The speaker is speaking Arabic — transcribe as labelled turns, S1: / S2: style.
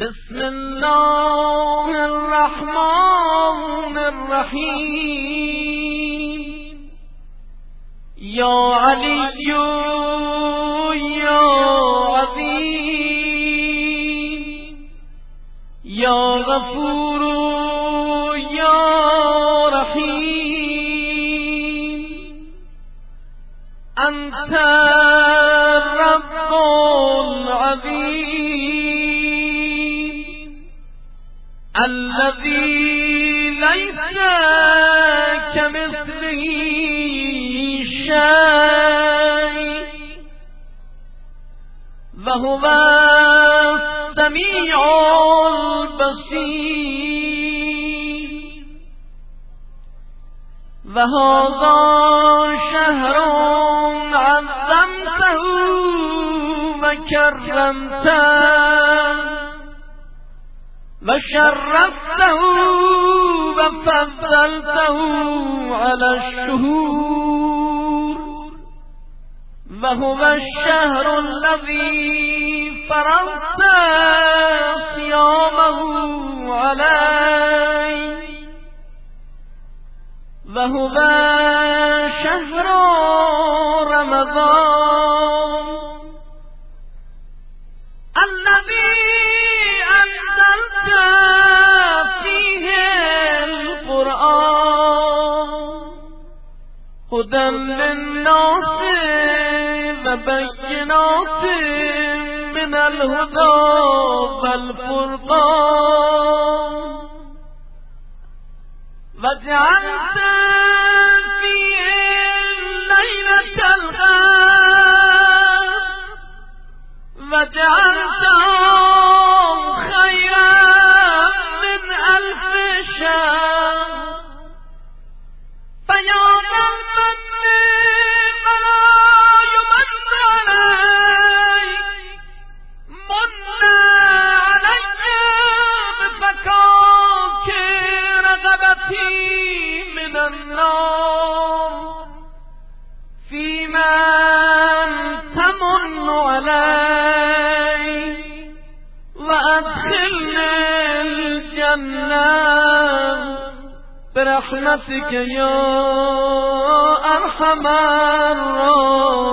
S1: بسم الله الرحمن الرحيم. يا علي يا عظيم. يا غفور يا رحيم. أنت الذي ليس كمثله شيء. وهو السميع البصير. وهذا شهر عظمته وكرمته. وشرفته وفضلته على الشهور. وهو الشهر الذي فرضت صيامه عليه. وهو شهر رمضان. الذي أنزلت فيه القرآن هدى للناس وبينات من الهدى والفرقان. وجعلت فيه ليلة الغار وجعلته رغبتي من النار فيما تمن علي وأدخلني الجنة برحمتك يا أرحم الراحمين.